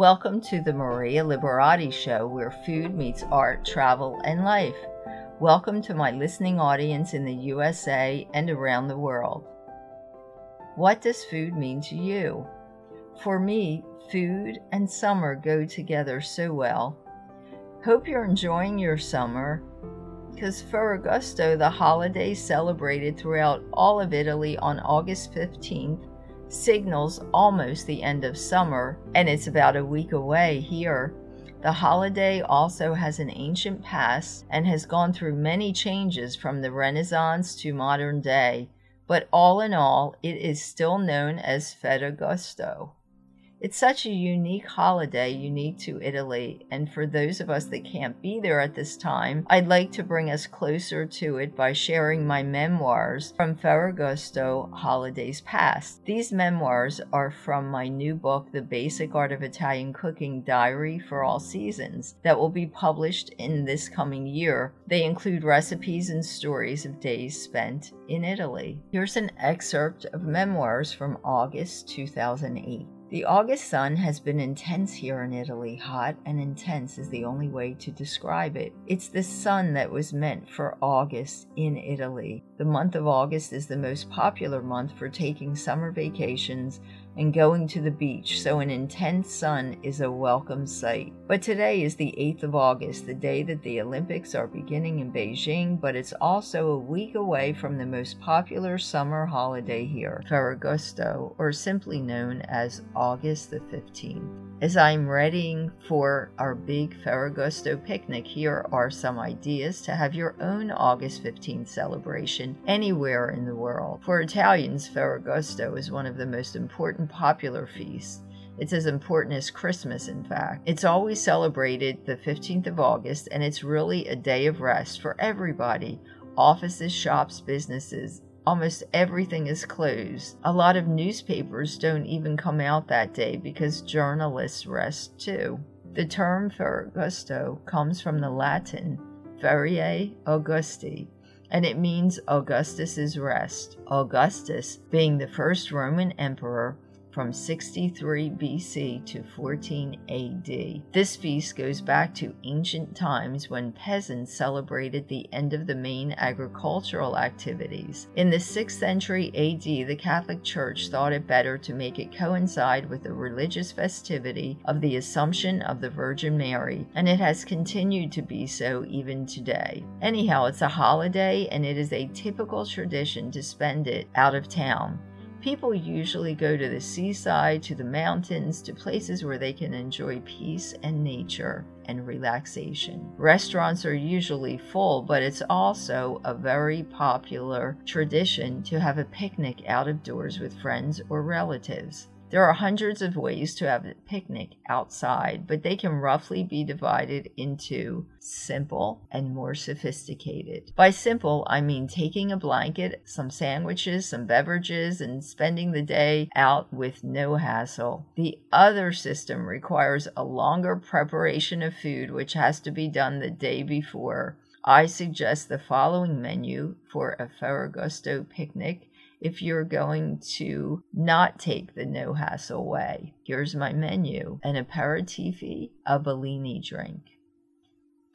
Welcome to the Maria Liberati Show, where food meets art, travel, and life. Welcome to my listening audience in the USA and around the world. What does food mean to you? For me, food and summer go together so well. Hope you're enjoying your summer because for Ferragosto, the holiday celebrated throughout all of Italy on August 15th, signals almost the end of summer, and it's about a week away here. The holiday also has an ancient past and has gone through many changes from the Renaissance to modern day, but all in all, it is still known as Ferragosto. It's such a unique holiday, unique to Italy, and for those of us that can't be there at this time, I'd like to bring us closer to it by sharing my memoirs from Ferragosto holidays past. These memoirs are from my new book, The Basic Art of Italian Cooking Diary for All Seasons, that will be published in this coming year. They include recipes and stories of days spent in Italy. Here's an excerpt of memoirs from August 2008. The August sun has been intense here in Italy. Hot and intense is the only way to describe it. It's the sun that was meant for August in Italy. The month of August is the most popular month for taking summer vacations and going to the beach, so an intense sun is a welcome sight. But today is the 8th of August, the day that the Olympics are beginning in Beijing, but it's also a week away from the most popular summer holiday here, Ferragosto, or simply known as August the 15th. As I'm readying for our big Ferragosto picnic, here are some ideas to have your own August 15th celebration anywhere in the world. For Italians, Ferragosto is one of the most important popular feast. It's as important as Christmas, in fact. It's always celebrated the 15th of August, and it's really a day of rest for everybody offices, shops, businesses. Almost everything is closed. A lot of newspapers don't even come out that day because journalists rest too. The term Ferragosto comes from the Latin Feriae Augusti, and it means Augustus's rest. Augustus, being the first Roman emperor, from 63 BC to 14 AD. This feast goes back to ancient times when peasants celebrated the end of the main agricultural activities. In the 6th century AD, the Catholic Church thought it better to make it coincide with the religious festivity of the Assumption of the Virgin Mary, and it has continued to be so even today. Anyhow, it's a holiday and it is a typical tradition to spend it out of town. People usually go to the seaside, to the mountains, to places where they can enjoy peace and nature and relaxation. Restaurants are usually full, but it's also a very popular tradition to have a picnic out of doors with friends or relatives. There are hundreds of ways to have a picnic outside, but they can roughly be divided into simple and more sophisticated. By simple, I mean taking a blanket, some sandwiches, some beverages, and spending the day out with no hassle. The other system requires a longer preparation of food, which has to be done the day before. I suggest the following menu for a Ferragosto picnic if you're going to not take the no hassle way. Here's my menu an aperitivi, a Bellini drink.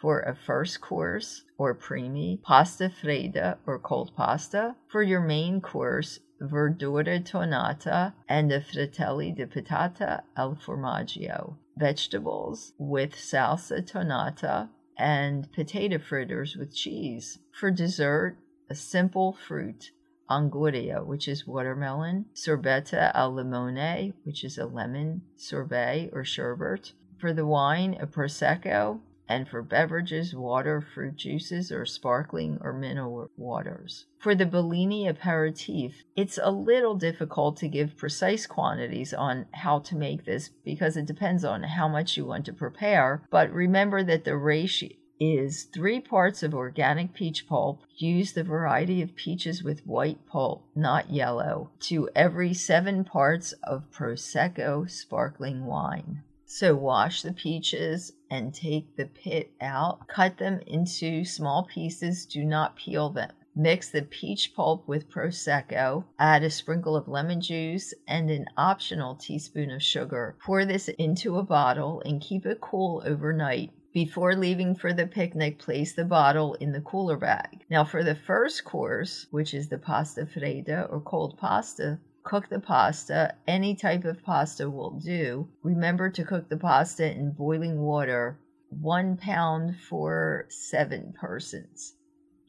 For a first course or primi, pasta fredda or cold pasta. For your main course, verdura tonata and a fratelli di patata al formaggio. Vegetables with salsa tonata and potato fritters with cheese. For dessert, a simple fruit anguria, which is watermelon, sorbetta al limone, which is a lemon sorbet or sherbet. For the wine, a prosecco, and for beverages, water, fruit juices, or sparkling or mineral waters. For the Bellini aperitif, it's a little difficult to give precise quantities on how to make this because it depends on how much you want to prepare. But remember that the ratio is three parts of organic peach pulp. Use the variety of peaches with white pulp, not yellow, to every seven parts of Prosecco sparkling wine. So wash the peaches and take the pit out. Cut them into small pieces. Do not peel them. Mix the peach pulp with Prosecco, add a sprinkle of lemon juice and an optional teaspoon of sugar. Pour this into a bottle and keep it cool overnight. Before leaving for the picnic, place the bottle in the cooler bag. Now, for the first course, which is the pasta fredda or cold pasta, cook the pasta. Any type of pasta will do. Remember to cook the pasta in boiling water, one pound for seven persons.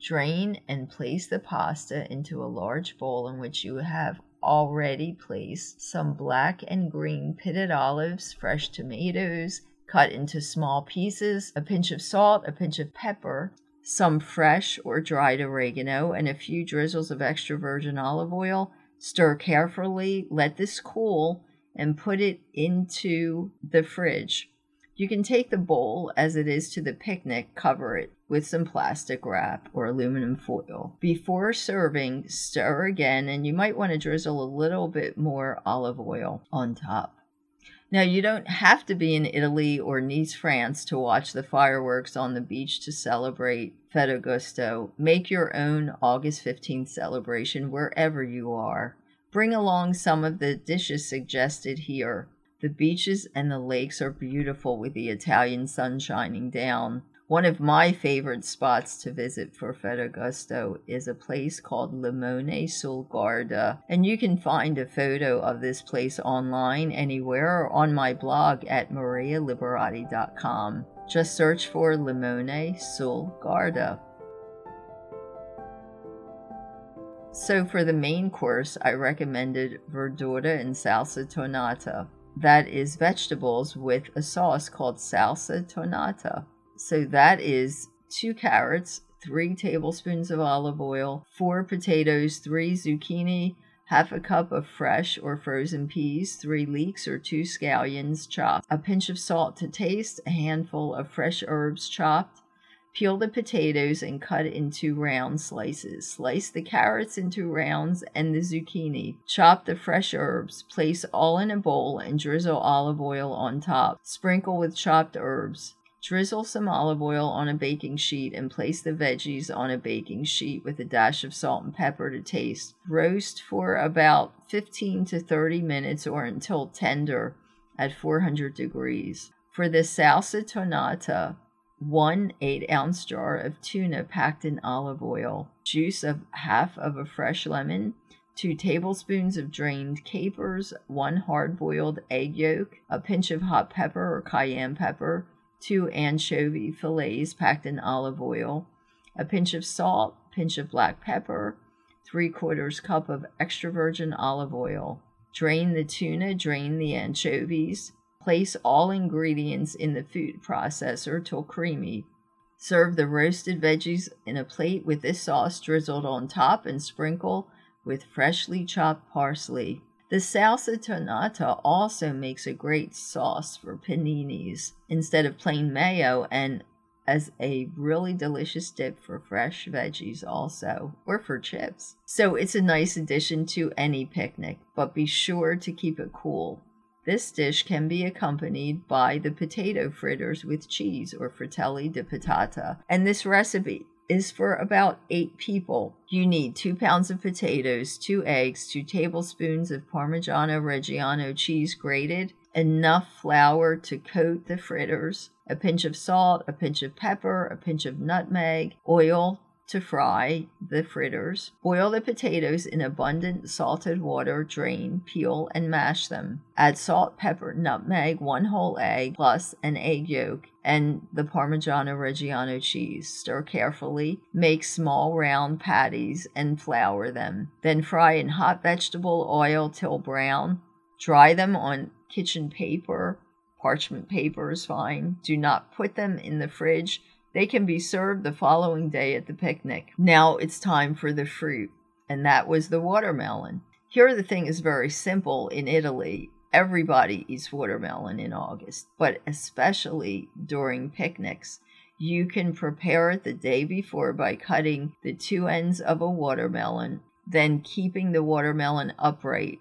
Drain and place the pasta into a large bowl in which you have already placed some black and green pitted olives, fresh tomatoes, cut into small pieces, a pinch of salt, a pinch of pepper, some fresh or dried oregano, and a few drizzles of extra virgin olive oil. Stir carefully, let this cool, and put it into the fridge. You can take the bowl as it is to the picnic, cover it with some plastic wrap or aluminum foil. Before serving, stir again, and you might want to drizzle a little bit more olive oil on top. Now, you don't have to be in Italy or Nice, France to watch the fireworks on the beach to celebrate Ferragosto. Make your own August 15th celebration wherever you are. Bring along some of the dishes suggested here. The beaches and the lakes are beautiful with the Italian sun shining down. One of my favorite spots to visit for Ferragosto is a place called Limone sul Garda, and you can find a photo of this place online anywhere or on my blog at marialiberati.com. Just search for Limone sul Garda. So for the main course, I recommended verdura and salsa tonata. That is vegetables with a sauce called salsa tonata. So that is two carrots, three tablespoons of olive oil, four potatoes, three zucchini, half a cup of fresh or frozen peas, three leeks or two scallions chopped, a pinch of salt to taste, a handful of fresh herbs chopped. Peel the potatoes and cut into round slices. Slice the carrots into rounds and the zucchini. Chop the fresh herbs. Place all in a bowl and drizzle olive oil on top. Sprinkle with chopped herbs. Drizzle some olive oil on a baking sheet and place the veggies on a baking sheet with a dash of salt and pepper to taste. Roast for about 15 to 30 minutes or until tender at 400 degrees. For the salsa tonata, one 8 ounce jar of tuna packed in olive oil, juice of half of a fresh lemon, 2 tablespoons of drained capers, 1 hard boiled egg yolk, a pinch of hot pepper or cayenne pepper, two anchovy fillets packed in olive oil, a pinch of salt, pinch of black pepper, three quarters cup of extra virgin olive oil. Drain the tuna, drain the anchovies. Place all ingredients in the food processor till creamy. Serve the roasted veggies in a plate with this sauce drizzled on top and sprinkle with freshly chopped parsley. The salsa tonata also makes a great sauce for paninis instead of plain mayo and as a really delicious dip for fresh veggies also or for chips. So it's a nice addition to any picnic, but be sure to keep it cool. This dish can be accompanied by the potato fritters with cheese or fratelli di patata. And this recipe is for about eight people. You need two pounds of potatoes, two eggs, two tablespoons of Parmigiano Reggiano cheese grated, enough flour to coat the fritters, a pinch of salt, a pinch of pepper, a pinch of nutmeg, oil, to fry the fritters. Boil the potatoes in abundant salted water, drain, peel, and mash them. Add salt, pepper, nutmeg, one whole egg, plus an egg yolk, and the Parmigiano Reggiano cheese. Stir carefully. Make small round patties and flour them. Then fry in hot vegetable oil till brown. Dry them on kitchen paper. Parchment paper is fine. Do not put them in the fridge they can be served the following day at the picnic. Now it's time for the fruit, and that was the watermelon. Here, the thing is very simple in Italy. Everybody eats watermelon in August, but especially during picnics. You can prepare it the day before by cutting the two ends of a watermelon, then keeping the watermelon upright.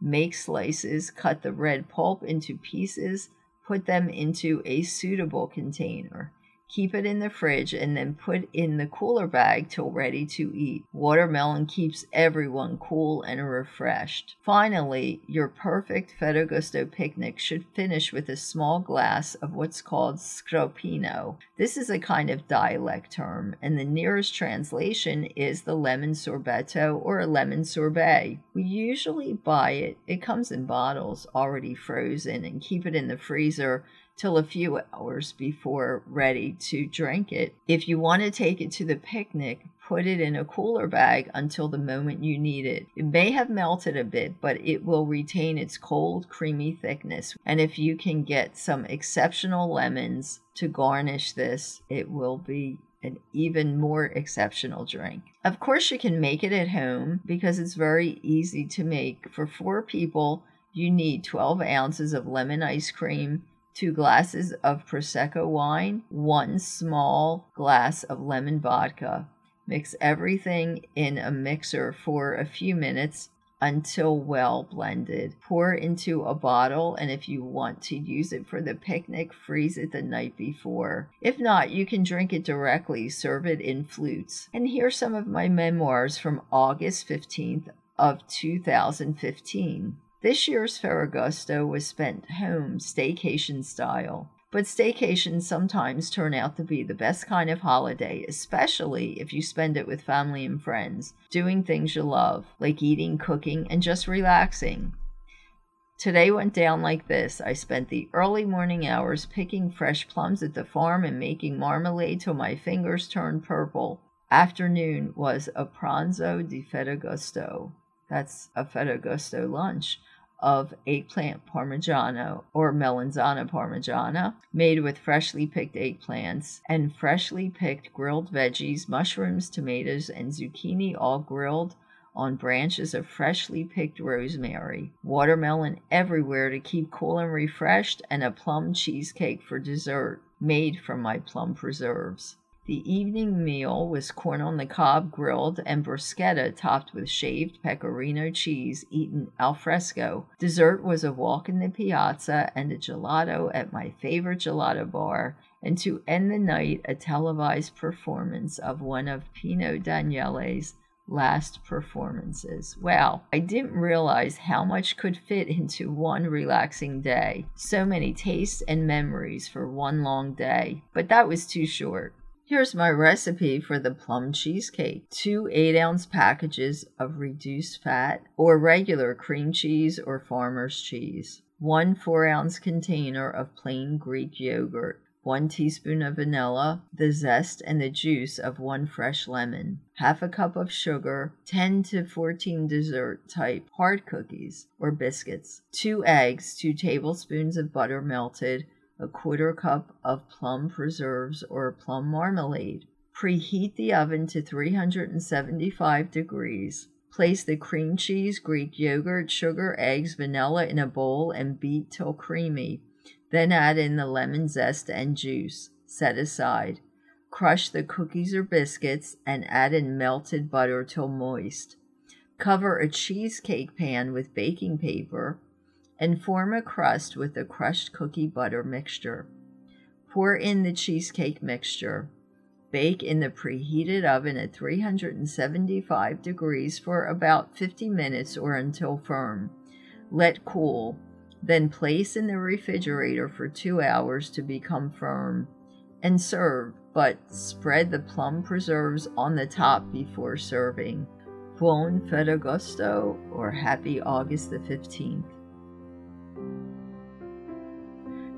Make slices, cut the red pulp into pieces, put them into a suitable container. Keep it in the fridge and then put in the cooler bag till ready to eat. Watermelon keeps everyone cool and refreshed. Finally, your perfect Ferragosto picnic should finish with a small glass of what's called sgroppino. This is a kind of dialect term, and the nearest translation is the lemon sorbetto or a lemon sorbet. We usually buy it, it comes in bottles already frozen, and keep it in the freezer till a few hours before ready to drink it. If you want to take it to the picnic, put it in a cooler bag until the moment you need it. It may have melted a bit, but it will retain its cold, creamy thickness. And if you can get some exceptional lemons to garnish this, it will be an even more exceptional drink. Of course, you can make it at home because it's very easy to make. For four people, you need 12 ounces of lemon ice cream, two glasses of Prosecco wine, one small glass of lemon vodka. Mix everything in a mixer for a few minutes until well blended. Pour into a bottle, and if you want to use it for the picnic, freeze it the night before. If not, you can drink it directly, serve it in flutes. And here's some of my memoirs from August 15th of 2015. This year's Ferragosto was spent home, staycation style. But staycations sometimes turn out to be the best kind of holiday, especially if you spend it with family and friends, doing things you love, like eating, cooking, and just relaxing. Today went down like this. I spent the early morning hours picking fresh plums at the farm and making marmalade till my fingers turned purple. Afternoon was a pranzo di ferragosto. That's a ferragosto lunch of eggplant parmigiano or melanzana parmigiana made with freshly picked eggplants and freshly picked grilled veggies, mushrooms, tomatoes, and zucchini all grilled on branches of freshly picked rosemary, watermelon everywhere to keep cool and refreshed, and a plum cheesecake for dessert made from my plum preserves. The evening meal was corn on the cob grilled and bruschetta topped with shaved pecorino cheese eaten al fresco. Dessert was a walk in the piazza and a gelato at my favorite gelato bar, and to end the night, a televised performance of one of Pino Daniele's last performances. Wow, I didn't realize how much could fit into one relaxing day. So many tastes and memories for one long day, but that was too short. Here's my recipe for the plum cheesecake. Two 8 ounce packages of reduced fat or regular cream cheese or farmer's cheese. One 4 ounce container of plain Greek yogurt. 1 teaspoon of vanilla, the zest and the juice of one fresh lemon, half a cup of sugar, 10 to 14 dessert type hard cookies or biscuits, 2 eggs, 2 tablespoons of butter melted, a quarter cup of plum preserves or plum marmalade. Preheat the oven to 375 degrees. Place the cream cheese, Greek yogurt, sugar, eggs, vanilla in a bowl and beat till creamy. Then add in the lemon zest and juice. Set aside. Crush the cookies or biscuits and add in melted butter till moist. Cover a cheesecake pan with baking paper and form a crust with the crushed cookie butter mixture. Pour in the cheesecake mixture. Bake in the preheated oven at 375 degrees for about 50 minutes or until firm. Let cool. Then place in the refrigerator for two hours to become firm. And serve, but spread the plum preserves on the top before serving. Buon Ferragosto or Happy August the 15th.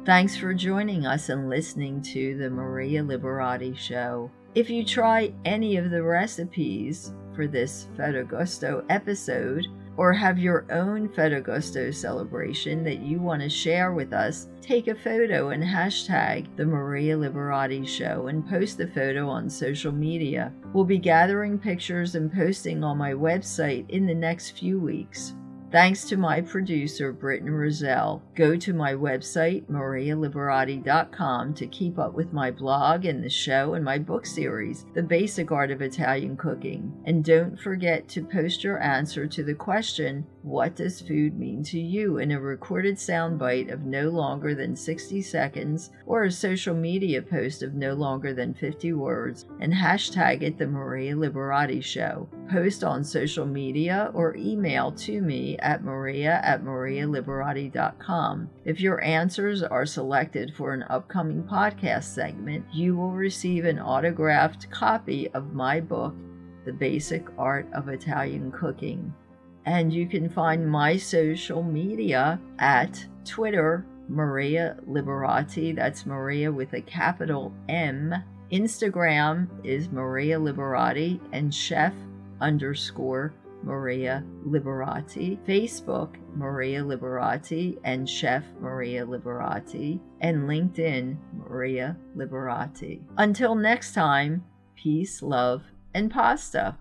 Thanks for joining us and listening to the Maria Liberati Show. If you try any of the recipes for this Ferragosto episode, or have your own Ferragosto celebration that you want to share with us, take a photo and hashtag the Maria Liberati Show and post the photo on social media. We'll be gathering pictures and posting on my website in the next few weeks. Thanks to my producer, Britton Roselle. Go to my website, marialiberati.com, to keep up with my blog and the show and my book series, The Basic Art of Italian Cooking. And don't forget to post your answer to the question what does food mean to you in a recorded soundbite of no longer than 60 seconds or a social media post of no longer than 50 words and hashtag it the Maria Liberati Show. Post on social media or email to me at maria at marialiberati.com. If your answers are selected for an upcoming podcast segment, you will receive an autographed copy of my book, The Basic Art of Italian Cooking. And you can find my social media at Twitter, Maria Liberati. That's Maria with a capital M. Instagram is Maria Liberati and chef underscore Maria Liberati. Facebook, Maria Liberati and chef Maria Liberati. And LinkedIn, Maria Liberati. Until next time, peace, love, and pasta.